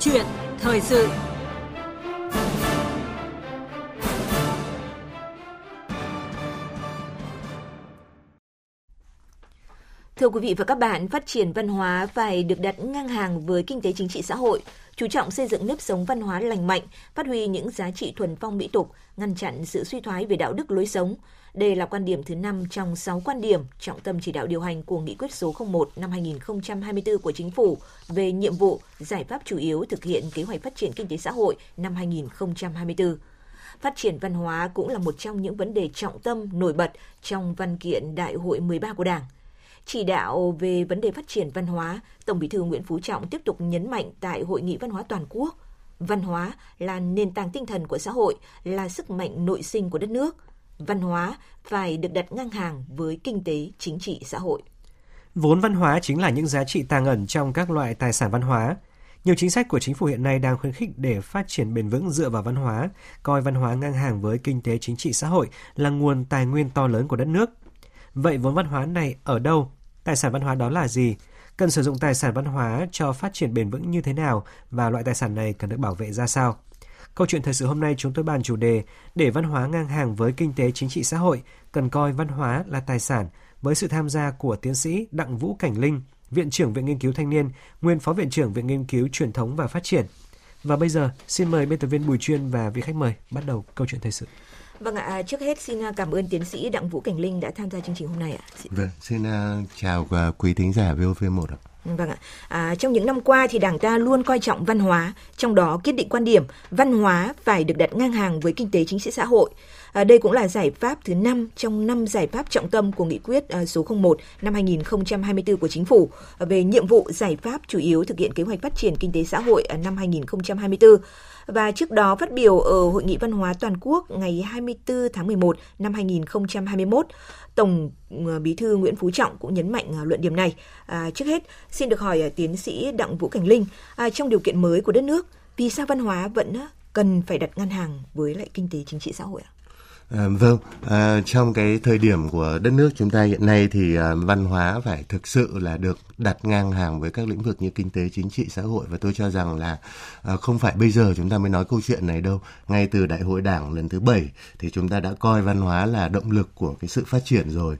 chuyện thời sự. Thưa quý vị và các bạn, phát triển văn hóa phải được đặt ngang hàng với kinh tế chính trị xã hội, chú trọng xây dựng nếp sống văn hóa lành mạnh, phát huy những giá trị thuần phong mỹ tục, ngăn chặn sự suy thoái về đạo đức lối sống. Đây là quan điểm thứ 5 trong 6 quan điểm trọng tâm chỉ đạo điều hành của Nghị quyết số 01 năm 2024 của Chính phủ về nhiệm vụ, giải pháp chủ yếu thực hiện kế hoạch phát triển kinh tế xã hội năm 2024. Phát triển văn hóa cũng là một trong những vấn đề trọng tâm nổi bật trong văn kiện Đại hội 13 của Đảng – chỉ đạo về vấn đề phát triển văn hóa, Tổng Bí thư Nguyễn Phú Trọng tiếp tục nhấn mạnh tại Hội nghị Văn hóa Toàn quốc, văn hóa là nền tảng tinh thần của xã hội, là sức mạnh nội sinh của đất nước. Văn hóa phải được đặt ngang hàng với kinh tế, chính trị, xã hội. Vốn văn hóa chính là những giá trị tàng ẩn trong các loại tài sản văn hóa. Nhiều chính sách của chính phủ hiện nay đang khuyến khích để phát triển bền vững dựa vào văn hóa, coi văn hóa ngang hàng với kinh tế chính trị xã hội là nguồn tài nguyên to lớn của đất nước. Vậy vốn văn hóa này ở đâu Tài sản văn hóa đó là gì? Cần sử dụng tài sản văn hóa cho phát triển bền vững như thế nào và loại tài sản này cần được bảo vệ ra sao? Câu chuyện thời sự hôm nay chúng tôi bàn chủ đề để văn hóa ngang hàng với kinh tế chính trị xã hội, cần coi văn hóa là tài sản với sự tham gia của tiến sĩ Đặng Vũ Cảnh Linh, Viện trưởng Viện Nghiên cứu Thanh niên, nguyên Phó Viện trưởng Viện Nghiên cứu Truyền thống và Phát triển. Và bây giờ, xin mời biên tập viên Bùi Chuyên và vị khách mời bắt đầu câu chuyện thời sự. Vâng ạ, trước hết xin à, cảm ơn tiến sĩ Đặng Vũ Cảnh Linh đã tham gia chương trình hôm nay ạ. Vâng, xin uh, chào quý thính giả VOV1 ạ. Vâng ạ. À, trong những năm qua thì Đảng ta luôn coi trọng văn hóa, trong đó kiên định quan điểm văn hóa phải được đặt ngang hàng với kinh tế chính trị xã hội. À, đây cũng là giải pháp thứ 5 trong năm giải pháp trọng tâm của nghị quyết à, số 01 năm 2024 của Chính phủ à, về nhiệm vụ giải pháp chủ yếu thực hiện kế hoạch phát triển kinh tế xã hội à, năm 2024 và trước đó phát biểu ở Hội nghị Văn hóa Toàn quốc ngày 24 tháng 11 năm 2021, Tổng à, Bí thư Nguyễn Phú Trọng cũng nhấn mạnh à, luận điểm này. À, trước hết, xin được hỏi tiến sĩ Đặng Vũ Cảnh Linh, à, trong điều kiện mới của đất nước, vì sao văn hóa vẫn cần phải đặt ngang hàng với lại kinh tế chính trị xã hội ạ? À, vâng, à, trong cái thời điểm của đất nước chúng ta hiện nay thì à, văn hóa phải thực sự là được đặt ngang hàng với các lĩnh vực như kinh tế, chính trị, xã hội và tôi cho rằng là à, không phải bây giờ chúng ta mới nói câu chuyện này đâu. Ngay từ Đại hội Đảng lần thứ bảy thì chúng ta đã coi văn hóa là động lực của cái sự phát triển rồi.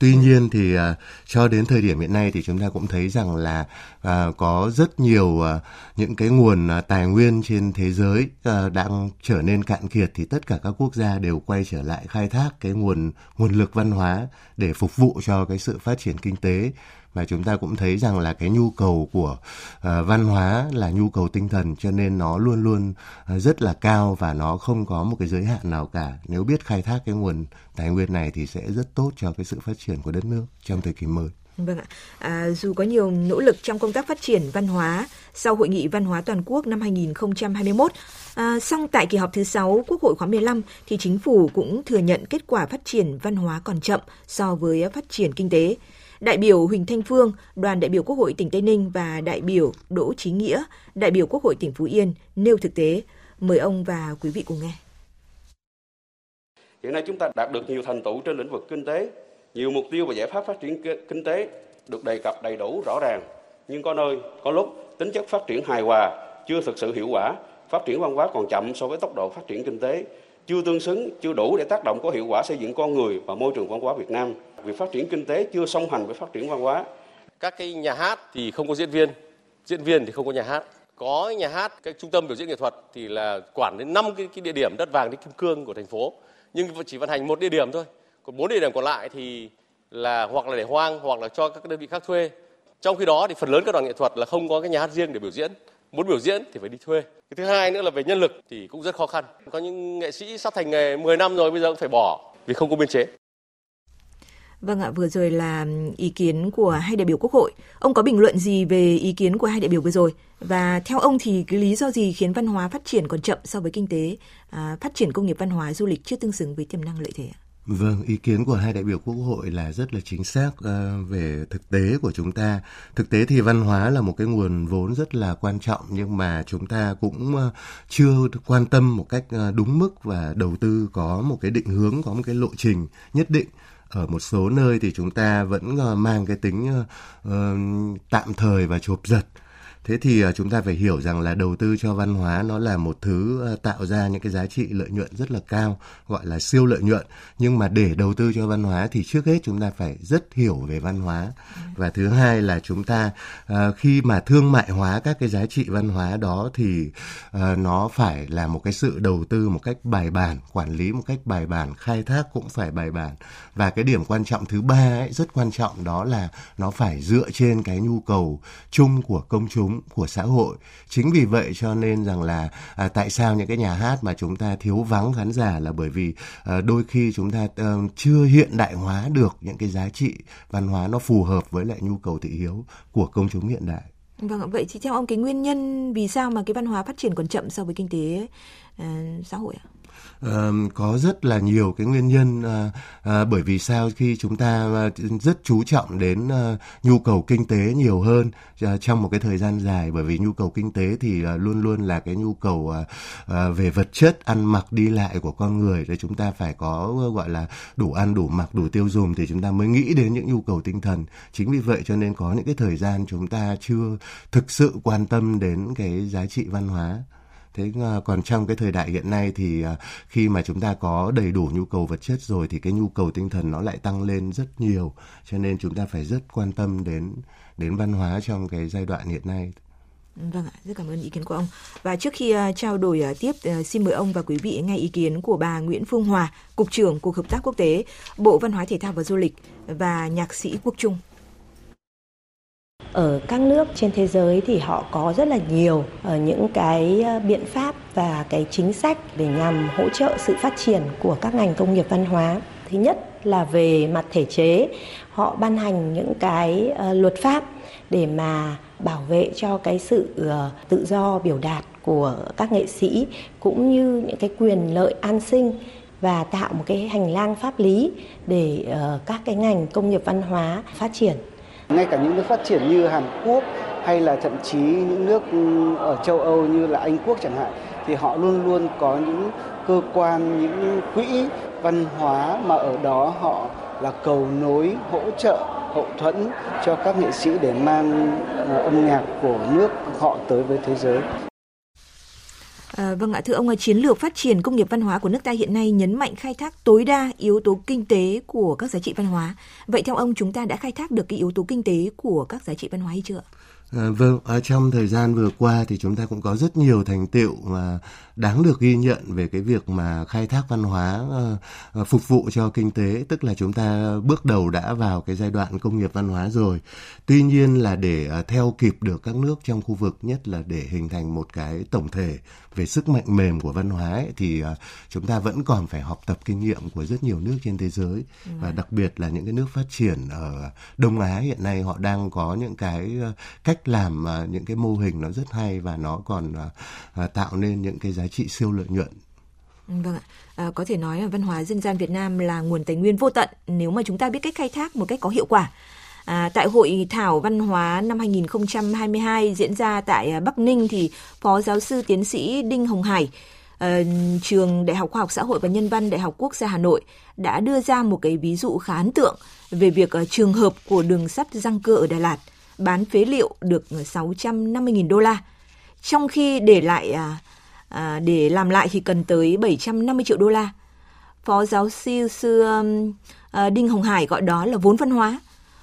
Tuy nhiên thì uh, cho đến thời điểm hiện nay thì chúng ta cũng thấy rằng là uh, có rất nhiều uh, những cái nguồn uh, tài nguyên trên thế giới uh, đang trở nên cạn kiệt thì tất cả các quốc gia đều quay trở lại khai thác cái nguồn nguồn lực văn hóa để phục vụ cho cái sự phát triển kinh tế và chúng ta cũng thấy rằng là cái nhu cầu của uh, văn hóa là nhu cầu tinh thần cho nên nó luôn luôn uh, rất là cao và nó không có một cái giới hạn nào cả nếu biết khai thác cái nguồn tài nguyên này thì sẽ rất tốt cho cái sự phát triển của đất nước trong thời kỳ mới Vâng ạ. À, dù có nhiều nỗ lực trong công tác phát triển văn hóa sau Hội nghị Văn hóa Toàn quốc năm 2021, à, song tại kỳ họp thứ 6 Quốc hội khóa 15 thì chính phủ cũng thừa nhận kết quả phát triển văn hóa còn chậm so với phát triển kinh tế. Đại biểu Huỳnh Thanh Phương, đoàn đại biểu Quốc hội tỉnh Tây Ninh và đại biểu Đỗ Chí Nghĩa, đại biểu Quốc hội tỉnh Phú Yên nêu thực tế. Mời ông và quý vị cùng nghe. Hiện nay chúng ta đạt được nhiều thành tựu trên lĩnh vực kinh tế, nhiều mục tiêu và giải pháp phát triển kinh tế được đề cập đầy đủ rõ ràng, nhưng có nơi, có lúc tính chất phát triển hài hòa chưa thực sự hiệu quả, phát triển văn hóa còn chậm so với tốc độ phát triển kinh tế, chưa tương xứng, chưa đủ để tác động có hiệu quả xây dựng con người và môi trường văn hóa Việt Nam. Việc phát triển kinh tế chưa song hành với phát triển văn hóa. Các cái nhà hát thì không có diễn viên, diễn viên thì không có nhà hát. Có nhà hát, cái trung tâm biểu diễn nghệ thuật thì là quản đến 5 cái, cái địa điểm đất vàng đến kim cương của thành phố. Nhưng chỉ vận hành một địa điểm thôi. Còn bốn địa điểm còn lại thì là hoặc là để hoang hoặc là cho các đơn vị khác thuê. Trong khi đó thì phần lớn các đoàn nghệ thuật là không có cái nhà hát riêng để biểu diễn. Muốn biểu diễn thì phải đi thuê. Cái thứ hai nữa là về nhân lực thì cũng rất khó khăn. Có những nghệ sĩ sắp thành nghề 10 năm rồi bây giờ cũng phải bỏ vì không có biên chế. Vâng ạ, vừa rồi là ý kiến của hai đại biểu Quốc hội. Ông có bình luận gì về ý kiến của hai đại biểu vừa rồi? Và theo ông thì cái lý do gì khiến văn hóa phát triển còn chậm so với kinh tế, à, phát triển công nghiệp văn hóa du lịch chưa tương xứng với tiềm năng lợi thế ạ? Vâng, ý kiến của hai đại biểu Quốc hội là rất là chính xác uh, về thực tế của chúng ta. Thực tế thì văn hóa là một cái nguồn vốn rất là quan trọng nhưng mà chúng ta cũng uh, chưa quan tâm một cách uh, đúng mức và đầu tư có một cái định hướng, có một cái lộ trình nhất định ở một số nơi thì chúng ta vẫn mang cái tính tạm thời và chộp giật Thế thì à, chúng ta phải hiểu rằng là đầu tư cho văn hóa nó là một thứ ờ, tạo ra những cái giá trị lợi nhuận rất là cao, gọi là siêu lợi nhuận. Nhưng mà để đầu tư cho văn hóa thì trước hết chúng ta phải rất hiểu về văn hóa. Và thứ hai là chúng ta ờ, khi mà thương mại hóa các cái giá trị văn hóa đó thì ờ, nó phải là một cái sự đầu tư một cách bài bản, quản lý một cách bài bản, khai thác cũng phải bài bản. Và cái điểm quan trọng thứ ba ấy, rất quan trọng đó là nó phải dựa trên cái nhu cầu chung của công chúng của xã hội chính vì vậy cho nên rằng là à, tại sao những cái nhà hát mà chúng ta thiếu vắng khán giả là bởi vì à, đôi khi chúng ta à, chưa hiện đại hóa được những cái giá trị văn hóa nó phù hợp với lại nhu cầu thị hiếu của công chúng hiện đại Vâng, vậy thì theo ông cái nguyên nhân vì sao mà cái văn hóa phát triển còn chậm so với kinh tế uh, xã hội ạ? Uh, có rất là nhiều cái nguyên nhân uh, uh, bởi vì sao khi chúng ta uh, rất chú trọng đến uh, nhu cầu kinh tế nhiều hơn uh, trong một cái thời gian dài. Bởi vì nhu cầu kinh tế thì uh, luôn luôn là cái nhu cầu uh, uh, về vật chất ăn mặc đi lại của con người. Để chúng ta phải có uh, gọi là đủ ăn đủ mặc đủ tiêu dùng thì chúng ta mới nghĩ đến những nhu cầu tinh thần. Chính vì vậy cho nên có những cái thời gian chúng ta chưa thực sự quan tâm đến cái giá trị văn hóa thế ờ, còn trong cái thời đại hiện nay thì ờ, khi mà chúng ta có đầy đủ nhu cầu vật chất rồi thì cái nhu cầu tinh thần nó lại tăng lên rất nhiều. Cho nên chúng ta phải rất quan tâm đến đến văn hóa trong cái giai đoạn hiện nay. Vâng ạ, rất cảm ơn ý kiến của ông. Và trước khi uh, trao đổi uh, tiếp, uh, xin mời ông và quý vị nghe ý kiến của bà Nguyễn Phương Hòa, Cục trưởng Cục Hợp tác Quốc tế, Bộ Văn hóa Thể thao và Du lịch và nhạc sĩ Quốc Trung ở các nước trên thế giới thì họ có rất là nhiều ở những cái ờ, biện pháp và cái chính sách để nhằm hỗ trợ sự phát triển của các ngành công nghiệp văn hóa. Thứ nhất là về mặt thể chế, họ ban hành những cái ờ, luật pháp để mà bảo vệ cho cái sự tự do biểu đạt của các nghệ sĩ cũng như những cái quyền lợi an sinh và tạo một cái hành lang pháp lý để các cái ngành công nghiệp văn hóa phát triển ngay cả những nước phát triển như Hàn Quốc hay là thậm chí những nước ừ, ở châu Âu như là Anh Quốc chẳng hạn thì họ luôn luôn có những cơ quan, những quỹ văn hóa mà ở đó họ là cầu nối, hỗ trợ, hậu thuẫn cho các nghệ sĩ để mang ừ, âm nhạc của nước họ tới với thế giới. À, vâng ạ, thưa ông, chiến lược phát triển công nghiệp văn hóa của nước ta hiện nay nhấn mạnh khai thác tối đa yếu tố kinh tế của các giá trị văn hóa. Vậy theo ông, chúng ta đã khai thác được cái yếu tố kinh tế của các giá trị văn hóa hay chưa? À, vâng, ở trong thời gian vừa qua thì chúng ta cũng có rất nhiều thành tiệu mà đáng được ghi nhận về cái việc mà khai thác văn hóa uh, phục vụ cho kinh tế, tức là chúng ta bước đầu đã vào cái giai đoạn công nghiệp văn hóa rồi. Tuy nhiên là để uh, theo kịp được các nước trong khu vực, nhất là để hình thành một cái tổng thể về sức mạnh mềm của văn hóa ấy, thì uh, chúng ta vẫn còn phải học tập kinh nghiệm của rất nhiều nước trên thế giới ừ. và đặc biệt là những cái nước phát triển ở Đông Á hiện nay họ đang có những cái cách làm những cái mô hình nó rất hay và nó còn tạo nên những cái giá trị siêu lợi nhuận. Vâng ạ, à, có thể nói là văn hóa dân gian Việt Nam là nguồn tài nguyên vô tận nếu mà chúng ta biết cách khai thác một cách có hiệu quả. À, tại hội thảo văn hóa năm 2022 diễn ra tại à, Bắc Ninh thì Phó giáo sư tiến sĩ Đinh Hồng Hải, uh, trường Đại học Khoa học Xã hội và Nhân văn Đại học Quốc gia Hà Nội đã đưa ra một cái ví dụ khá ấn tượng về việc uh, trường hợp của đường sắt răng cơ ở Đà Lạt bán phế liệu được 650.000 đô la, trong khi để lại uh, à, để làm lại thì cần tới 750 triệu đô la. Phó giáo sư sư uh, Đinh Hồng Hải gọi đó là vốn văn hóa.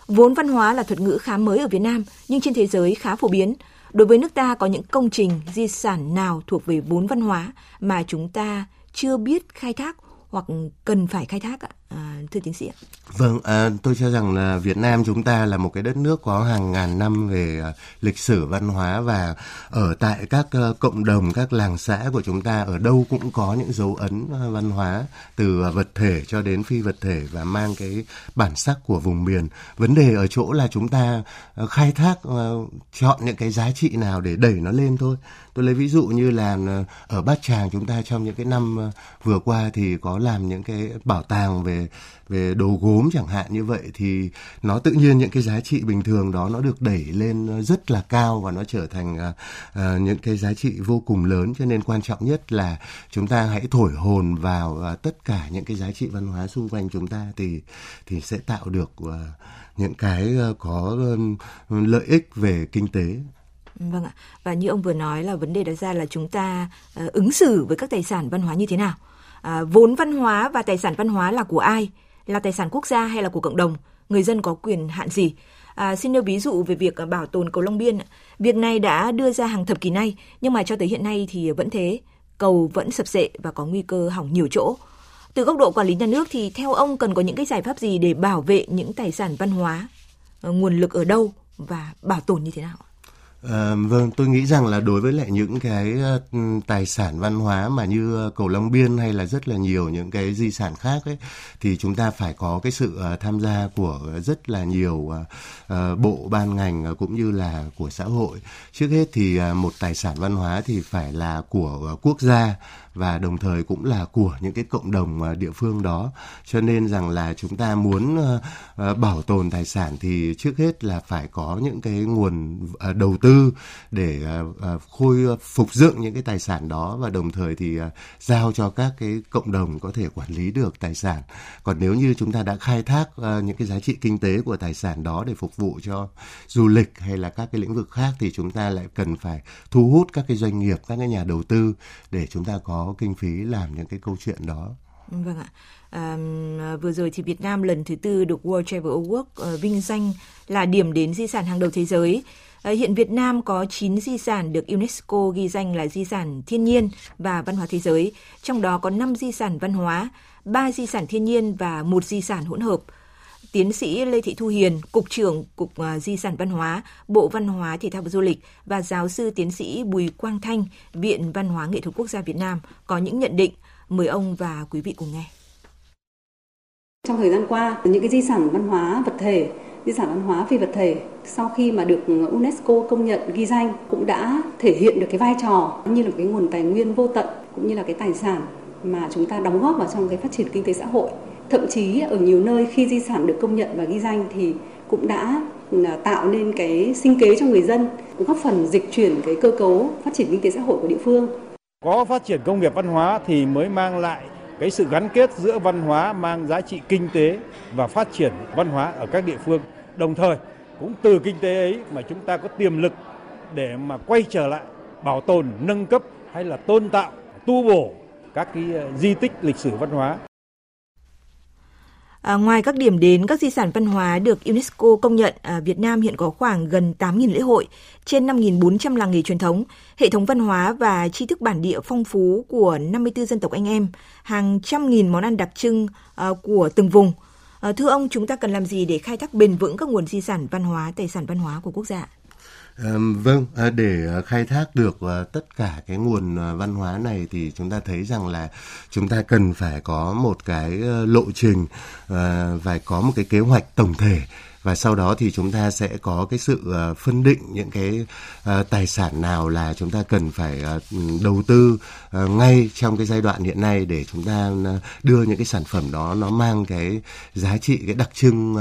Vốn văn hóa là thuật ngữ khá mới ở Việt Nam nhưng trên thế giới khá phổ biến. Đối với nước ta có những công trình, di sản nào thuộc về vốn văn hóa mà chúng ta chưa biết khai thác hoặc cần phải khai thác ạ, à, thưa tiến sĩ ạ? Vâng, à, tôi cho rằng là Việt Nam chúng ta là một cái đất nước có hàng ngàn năm về à, lịch sử văn hóa và ở tại các à, cộng đồng, các làng xã của chúng ta ở đâu cũng có những dấu ấn à, văn hóa từ à, vật thể cho đến phi vật thể và mang cái bản sắc của vùng miền. Vấn đề ở chỗ là chúng ta à, khai thác à, chọn những cái giá trị nào để đẩy nó lên thôi. Tôi lấy ví dụ như là à, ở Bát Tràng chúng ta trong những cái năm à, vừa qua thì có làm những cái bảo tàng về về đồ gốm chẳng hạn như vậy thì nó tự nhiên những cái giá trị bình thường đó nó được đẩy lên rất là cao và nó trở thành uh, uh, những cái giá trị vô cùng lớn cho nên quan trọng nhất là chúng ta hãy thổi hồn vào uh, tất cả những cái giá trị văn hóa xung quanh chúng ta thì thì sẽ tạo được uh, những cái uh, có uh, lợi ích về kinh tế Vâng ạ. Và như ông vừa nói là vấn đề đặt ra là chúng ta uh, ứng xử với các tài sản văn hóa như thế nào? À, vốn văn hóa và tài sản văn hóa là của ai? Là tài sản quốc gia hay là của cộng đồng? Người dân có quyền hạn gì? À, xin nêu ví dụ về việc à, bảo tồn cầu Long Biên. Việc này đã đưa ra hàng thập kỷ nay, nhưng mà cho tới hiện nay thì vẫn thế. Cầu vẫn sập sệ và có nguy cơ hỏng nhiều chỗ. Từ góc độ quản lý nhà nước thì theo ông cần có những cái giải pháp gì để bảo vệ những tài sản văn hóa? Ờ, nguồn lực ở đâu và bảo tồn như thế nào? À, vâng, tôi nghĩ rằng là đối với lại những cái tài sản văn hóa mà như cầu Long Biên hay là rất là nhiều những cái di sản khác ấy, thì chúng ta phải có cái sự ờ, tham gia của rất là nhiều ờ, ờ, bộ ban ngành cũng như là của xã hội. Trước hết thì một tài sản văn hóa thì phải là của quốc gia và đồng thời cũng là của những cái cộng đồng à, địa phương đó. Cho nên rằng là chúng ta muốn ờ, ờ, bảo tồn tài sản thì trước hết là phải có những cái nguồn à, đầu tư để à, khôi phục dựng những cái tài sản đó và đồng thời thì giao cho các cái cộng đồng có thể quản lý được tài sản. Còn nếu như chúng ta đã khai thác ờ, những cái giá trị kinh tế của tài sản đó để phục vụ cho du lịch hay là các cái lĩnh vực khác thì chúng ta lại cần phải thu hút các cái doanh nghiệp, các cái nhà đầu tư để chúng ta có kinh phí làm những cái câu chuyện đó. Vâng ạ. À, vừa rồi thì Việt Nam lần thứ tư được World Travel Award uh, vinh danh là điểm đến di sản hàng đầu thế giới. À, hiện Việt Nam có 9 di sản được UNESCO ghi danh là di sản thiên nhiên và văn hóa thế giới, trong đó có 5 di sản văn hóa, 3 di sản thiên nhiên và một di sản hỗn hợp. Tiến sĩ Lê Thị Thu Hiền, Cục trưởng Cục à, Di sản Văn hóa, Bộ Văn hóa Thể thao và Du lịch và giáo sư tiến sĩ Bùi Quang Thanh, Viện Văn hóa Nghệ thuật Quốc gia Việt Nam có những nhận định. Mời ông và quý vị cùng nghe. Trong thời gian qua, những cái di sản văn hóa vật thể, di sản văn hóa phi vật thể sau khi mà được UNESCO công nhận ghi danh cũng đã thể hiện được cái vai trò như là cái nguồn tài nguyên vô tận cũng như là cái tài sản mà chúng ta đóng góp vào trong cái phát triển kinh tế xã hội thậm chí ở nhiều nơi khi di sản được công nhận và ghi danh thì cũng đã à, tạo nên cái sinh kế cho người dân góp phần dịch chuyển cái cơ cấu phát triển kinh tế xã hội của địa phương. Có phát triển công nghiệp văn hóa thì mới mang lại cái sự gắn kết giữa văn hóa mang giá trị kinh tế và phát triển văn hóa ở các địa phương. Đồng thời, cũng từ kinh tế ấy mà chúng ta có tiềm lực để mà quay trở lại bảo tồn, nâng cấp hay là tôn tạo, tu bổ các cái à, di tích lịch sử văn hóa À, ngoài các điểm đến các di sản văn hóa được UNESCO công nhận, à, Việt Nam hiện có khoảng gần 8.000 lễ hội, trên 5.400 làng nghề truyền thống, hệ thống văn hóa và tri thức bản địa phong phú của 54 dân tộc anh em, hàng trăm nghìn món ăn đặc trưng à, của từng vùng. À, thưa ông, chúng ta cần làm gì để khai thác bền vững các nguồn di sản văn hóa, tài sản văn hóa của quốc gia? Vâng, à, để à, khai thác được à, tất cả cái nguồn văn hóa này thì chúng ta thấy rằng là chúng ta cần phải có một cái ờ, lộ trình và có một cái kế hoạch tổng thể. Và sau đó thì chúng ta sẽ có cái sự phân định những cái tài sản nào là chúng ta cần phải đầu tư ngay trong cái giai đoạn hiện nay để chúng ta đưa những cái sản phẩm đó nó mang cái giá trị cái đặc trưng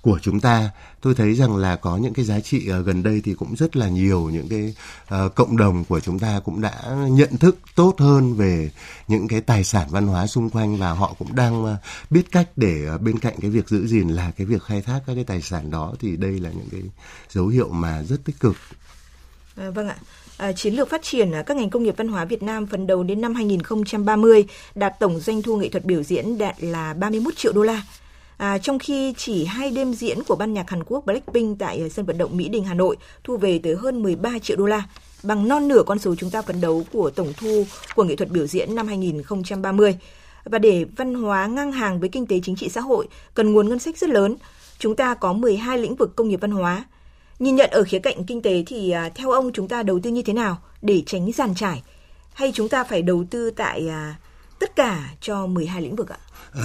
của chúng ta tôi thấy rằng là có những cái giá trị uh, gần đây thì cũng rất là nhiều những cái uh, cộng đồng của chúng ta cũng đã nhận thức tốt hơn về những cái tài sản văn hóa xung quanh và họ cũng đang uh, biết cách để uh, bên cạnh cái việc giữ gìn là cái việc khai thác các cái tài sản đó thì đây là những cái dấu hiệu mà rất tích cực. À, vâng ạ. À, chiến lược phát triển à, các ngành công nghiệp văn hóa Việt Nam phấn đấu đến năm 2030 đạt tổng doanh thu nghệ thuật biểu diễn đạt là 31 triệu đô la À, trong khi chỉ hai đêm diễn của ban nhạc Hàn Quốc Blackpink tại ờ, sân vận động Mỹ Đình Hà Nội thu về tới hơn 13 triệu đô la, bằng non nửa con số chúng ta phấn đấu của tổng thu của nghệ thuật biểu diễn năm 2030. Và để văn hóa ngang hàng với kinh tế chính trị xã hội cần nguồn ngân sách rất lớn. Chúng ta có 12 lĩnh vực công nghiệp văn hóa. Nhìn nhận ở khía cạnh kinh tế thì à, theo ông chúng ta đầu tư như thế nào để tránh giàn trải? Hay chúng ta phải đầu tư tại à, tất cả cho 12 lĩnh vực ạ? Uh,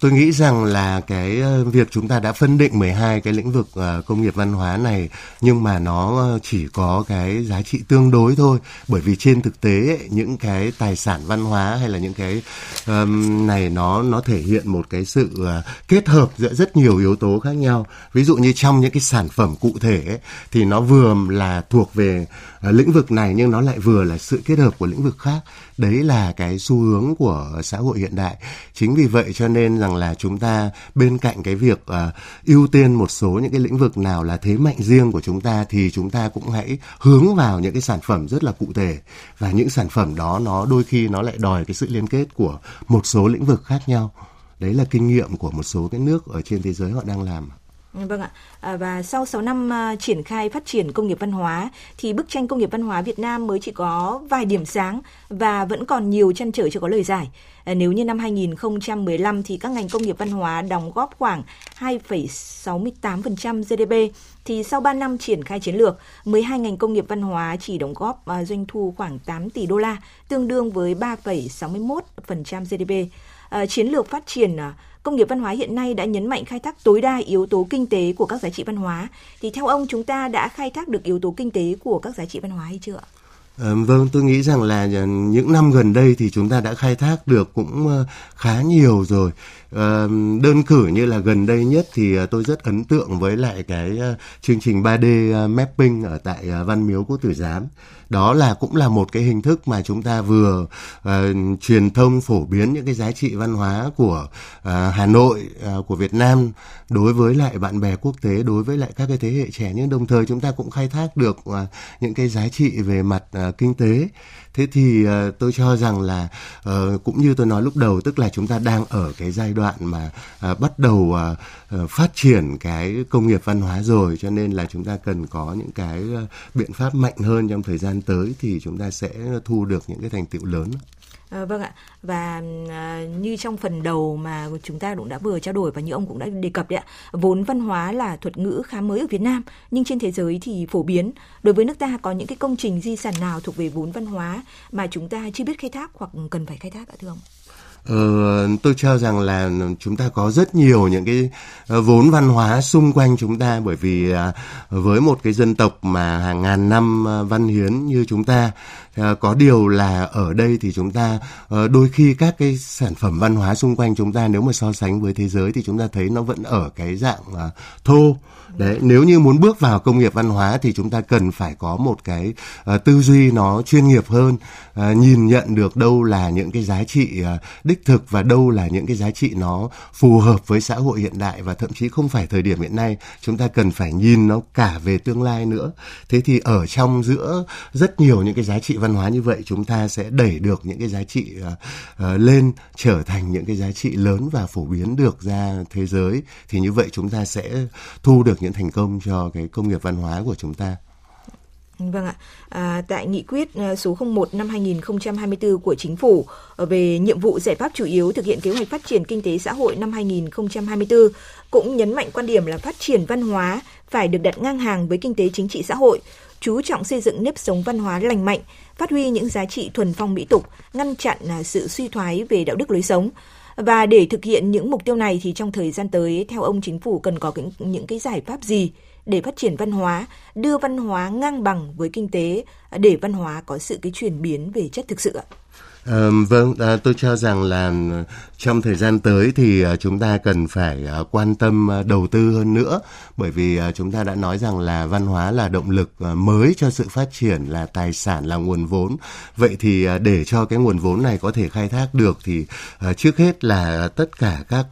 tôi nghĩ rằng là cái ờ, việc chúng ta đã phân định 12 cái lĩnh vực uh, công nghiệp văn hóa này nhưng mà nó ờ, chỉ có cái giá trị tương đối thôi. Bởi vì trên thực tế ấy, những cái tài sản văn hóa hay là những cái um, này nó nó thể hiện một cái sự uh, kết hợp giữa rất nhiều yếu tố khác nhau. Ví dụ như trong những cái sản phẩm cụ thể ấy, thì nó vừa là thuộc về lĩnh vực này nhưng nó lại vừa là sự kết hợp của lĩnh vực khác. Đấy là cái xu hướng của xã hội hiện đại. Chính vì vậy vậy cho nên rằng là chúng ta bên cạnh cái việc uh, ưu tiên một số những cái lĩnh vực nào là thế mạnh riêng của chúng ta thì chúng ta cũng hãy hướng vào những cái sản phẩm rất là cụ thể. Và những sản phẩm đó nó đôi khi nó lại đòi cái sự liên kết của một số lĩnh vực khác nhau. Đấy là kinh nghiệm của một số cái nước ở trên thế giới họ đang làm Vâng ạ. À, và sau 6 năm uh, triển khai phát triển công nghiệp văn hóa thì bức tranh công nghiệp văn hóa Việt Nam mới chỉ có vài điểm sáng và vẫn còn nhiều chăn trở chưa có lời giải. À, nếu như năm 2015 thì các ngành công nghiệp văn hóa đóng góp khoảng 2,68% GDP thì sau 3 năm triển khai chiến lược, 12 ngành công nghiệp văn hóa chỉ đóng góp uh, doanh thu khoảng 8 tỷ đô la, tương đương với 3,61% GDP. À, chiến lược phát triển uh, công nghiệp văn hóa hiện nay đã nhấn mạnh khai thác tối đa yếu tố kinh tế của các giá trị văn hóa. Thì theo ông chúng ta đã khai thác được yếu tố kinh tế của các giá trị văn hóa hay chưa ạ? À, vâng, tôi nghĩ rằng là ờ, những năm gần đây thì chúng ta đã khai thác được cũng ờ, khá nhiều rồi. Đơn cử như là gần đây nhất thì ờ, tôi rất ấn tượng với lại cái ờ, chương trình 3D ờ, mapping ở tại Văn Miếu Quốc Tử Giám. Đó là cũng là một cái hình thức mà chúng ta vừa uh, truyền thông phổ biến những cái giá trị văn hóa của uh, Hà Nội uh, của Việt Nam đối với lại bạn bè quốc tế đối với lại các cái thế hệ trẻ. Nhưng đồng thời chúng ta cũng khai thác được uh, những cái giá trị về mặt uh, kinh tế thế thì uh, tôi cho rằng là uh, cũng như tôi nói lúc đầu tức là chúng ta đang ở cái giai đoạn mà uh, bắt đầu uh, uh, phát triển cái công nghiệp văn hóa rồi cho nên là chúng ta cần có những cái uh, biện pháp mạnh hơn trong thời gian tới thì chúng ta sẽ thu được những cái thành tựu lớn. À, vâng ạ. Và à, như trong phần đầu mà chúng ta cũng đã vừa trao đổi và như ông cũng đã đề cập đấy ạ vốn văn hóa là thuật ngữ khá mới ở Việt Nam nhưng trên thế giới thì phổ biến. Đối với nước ta có những cái công trình di sản nào thuộc về vốn văn hóa mà chúng ta chưa biết khai thác hoặc cần phải khai thác ạ thưa ông? Ờ, tôi cho rằng là chúng ta có rất nhiều những cái ờ, vốn văn hóa xung quanh chúng ta bởi vì à, với một cái dân tộc mà hàng ngàn năm ờ, văn hiến như chúng ta ờ, có điều là ở đây thì chúng ta đôi khi các cái sản phẩm văn hóa xung quanh chúng ta nếu mà so sánh với thế giới thì chúng ta thấy nó vẫn ở cái dạng thô đấy nếu như muốn bước vào công nghiệp văn hóa thì chúng ta cần phải có một cái uh, tư duy nó chuyên nghiệp hơn uh, nhìn nhận được đâu là những cái giá trị uh, đích thực và đâu là những cái giá trị nó phù hợp với xã hội hiện đại và thậm chí không phải thời điểm hiện nay. Chúng ta cần phải nhìn nó cả về tương lai nữa. Thế thì ở trong giữa rất nhiều những cái giá trị văn hóa như vậy chúng ta sẽ đẩy được những cái giá trị uh, uh, lên trở thành những cái giá trị lớn và phổ biến được ra thế giới. Thì như vậy chúng ta sẽ thu được những thành công cho cái công nghiệp văn hóa của chúng ta. Vâng ạ. À, tại nghị quyết à, số 01 năm 2024 của Chính phủ ờ, về nhiệm vụ giải pháp chủ yếu thực hiện kế hoạch phát triển kinh tế xã hội năm 2024 cũng nhấn mạnh quan điểm là phát triển văn hóa phải được đặt ngang hàng với kinh tế chính trị xã hội, chú trọng xây dựng nếp sống văn hóa lành mạnh, phát huy những giá trị thuần phong mỹ tục, ngăn chặn à, sự suy thoái về đạo đức lối sống. Và để thực hiện những mục tiêu này thì trong thời gian tới, theo ông chính phủ cần có những những cái giải pháp gì để phát triển văn hóa, đưa văn hóa ngang bằng với kinh tế để văn hóa có sự cái chuyển biến về chất thực sự ạ? À, vâng, à, tôi cho rằng là ừ, trong thời gian tới thì à, chúng ta cần phải à, quan tâm à, đầu tư hơn nữa bởi vì chúng ta đã nói rằng là văn hóa là động lực mới cho sự phát triển là tài sản là nguồn vốn. Vậy thì để cho cái nguồn vốn này có thể khai thác được thì trước hết là tất cả các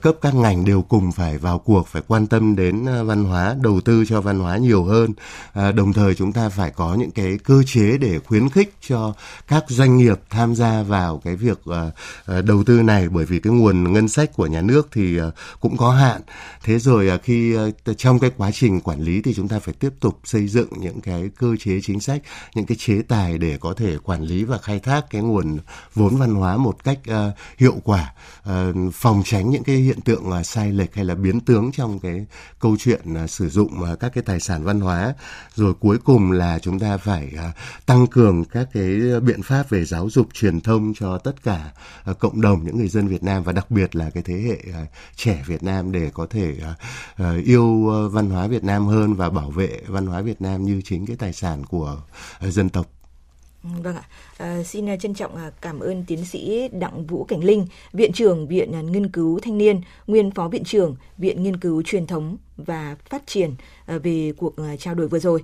cấp các ngành đều cùng phải vào cuộc phải quan tâm đến văn hóa, đầu tư cho văn hóa nhiều hơn. Đồng thời chúng ta phải có những cái cơ chế để khuyến khích cho các doanh nghiệp tham gia vào cái việc uh, đầu tư này bởi vì cái nguồn ngân sách của nhà nước thì uh, cũng có hạn. Thế rồi uh, khi uh, trong cái quá trình quản lý thì chúng ta phải tiếp tục xây dựng những cái cơ chế chính sách, những cái chế tài để có thể quản lý và khai thác cái nguồn vốn văn hóa một cách uh, hiệu quả, uh, phòng tránh những cái hiện tượng uh, sai lệch hay là biến tướng trong cái câu chuyện uh, sử dụng uh, các cái tài sản văn hóa. Rồi cuối cùng là chúng ta phải uh, tăng cường các cái biện pháp về giáo giáo dục truyền thông cho tất cả uh, cộng đồng những người dân Việt Nam và đặc biệt là cái thế hệ uh, trẻ Việt Nam để có thể uh, uh, yêu uh, văn hóa Việt Nam hơn và bảo vệ văn hóa Việt Nam như chính cái tài sản của uh, dân tộc. Vâng ạ, à, xin trân trọng cảm ơn tiến sĩ Đặng Vũ Cảnh Linh, Viện trưởng Viện Nghiên cứu Thanh niên, nguyên Phó Viện trưởng Viện Nghiên cứu Truyền thống và Phát triển về cuộc trao đổi vừa rồi.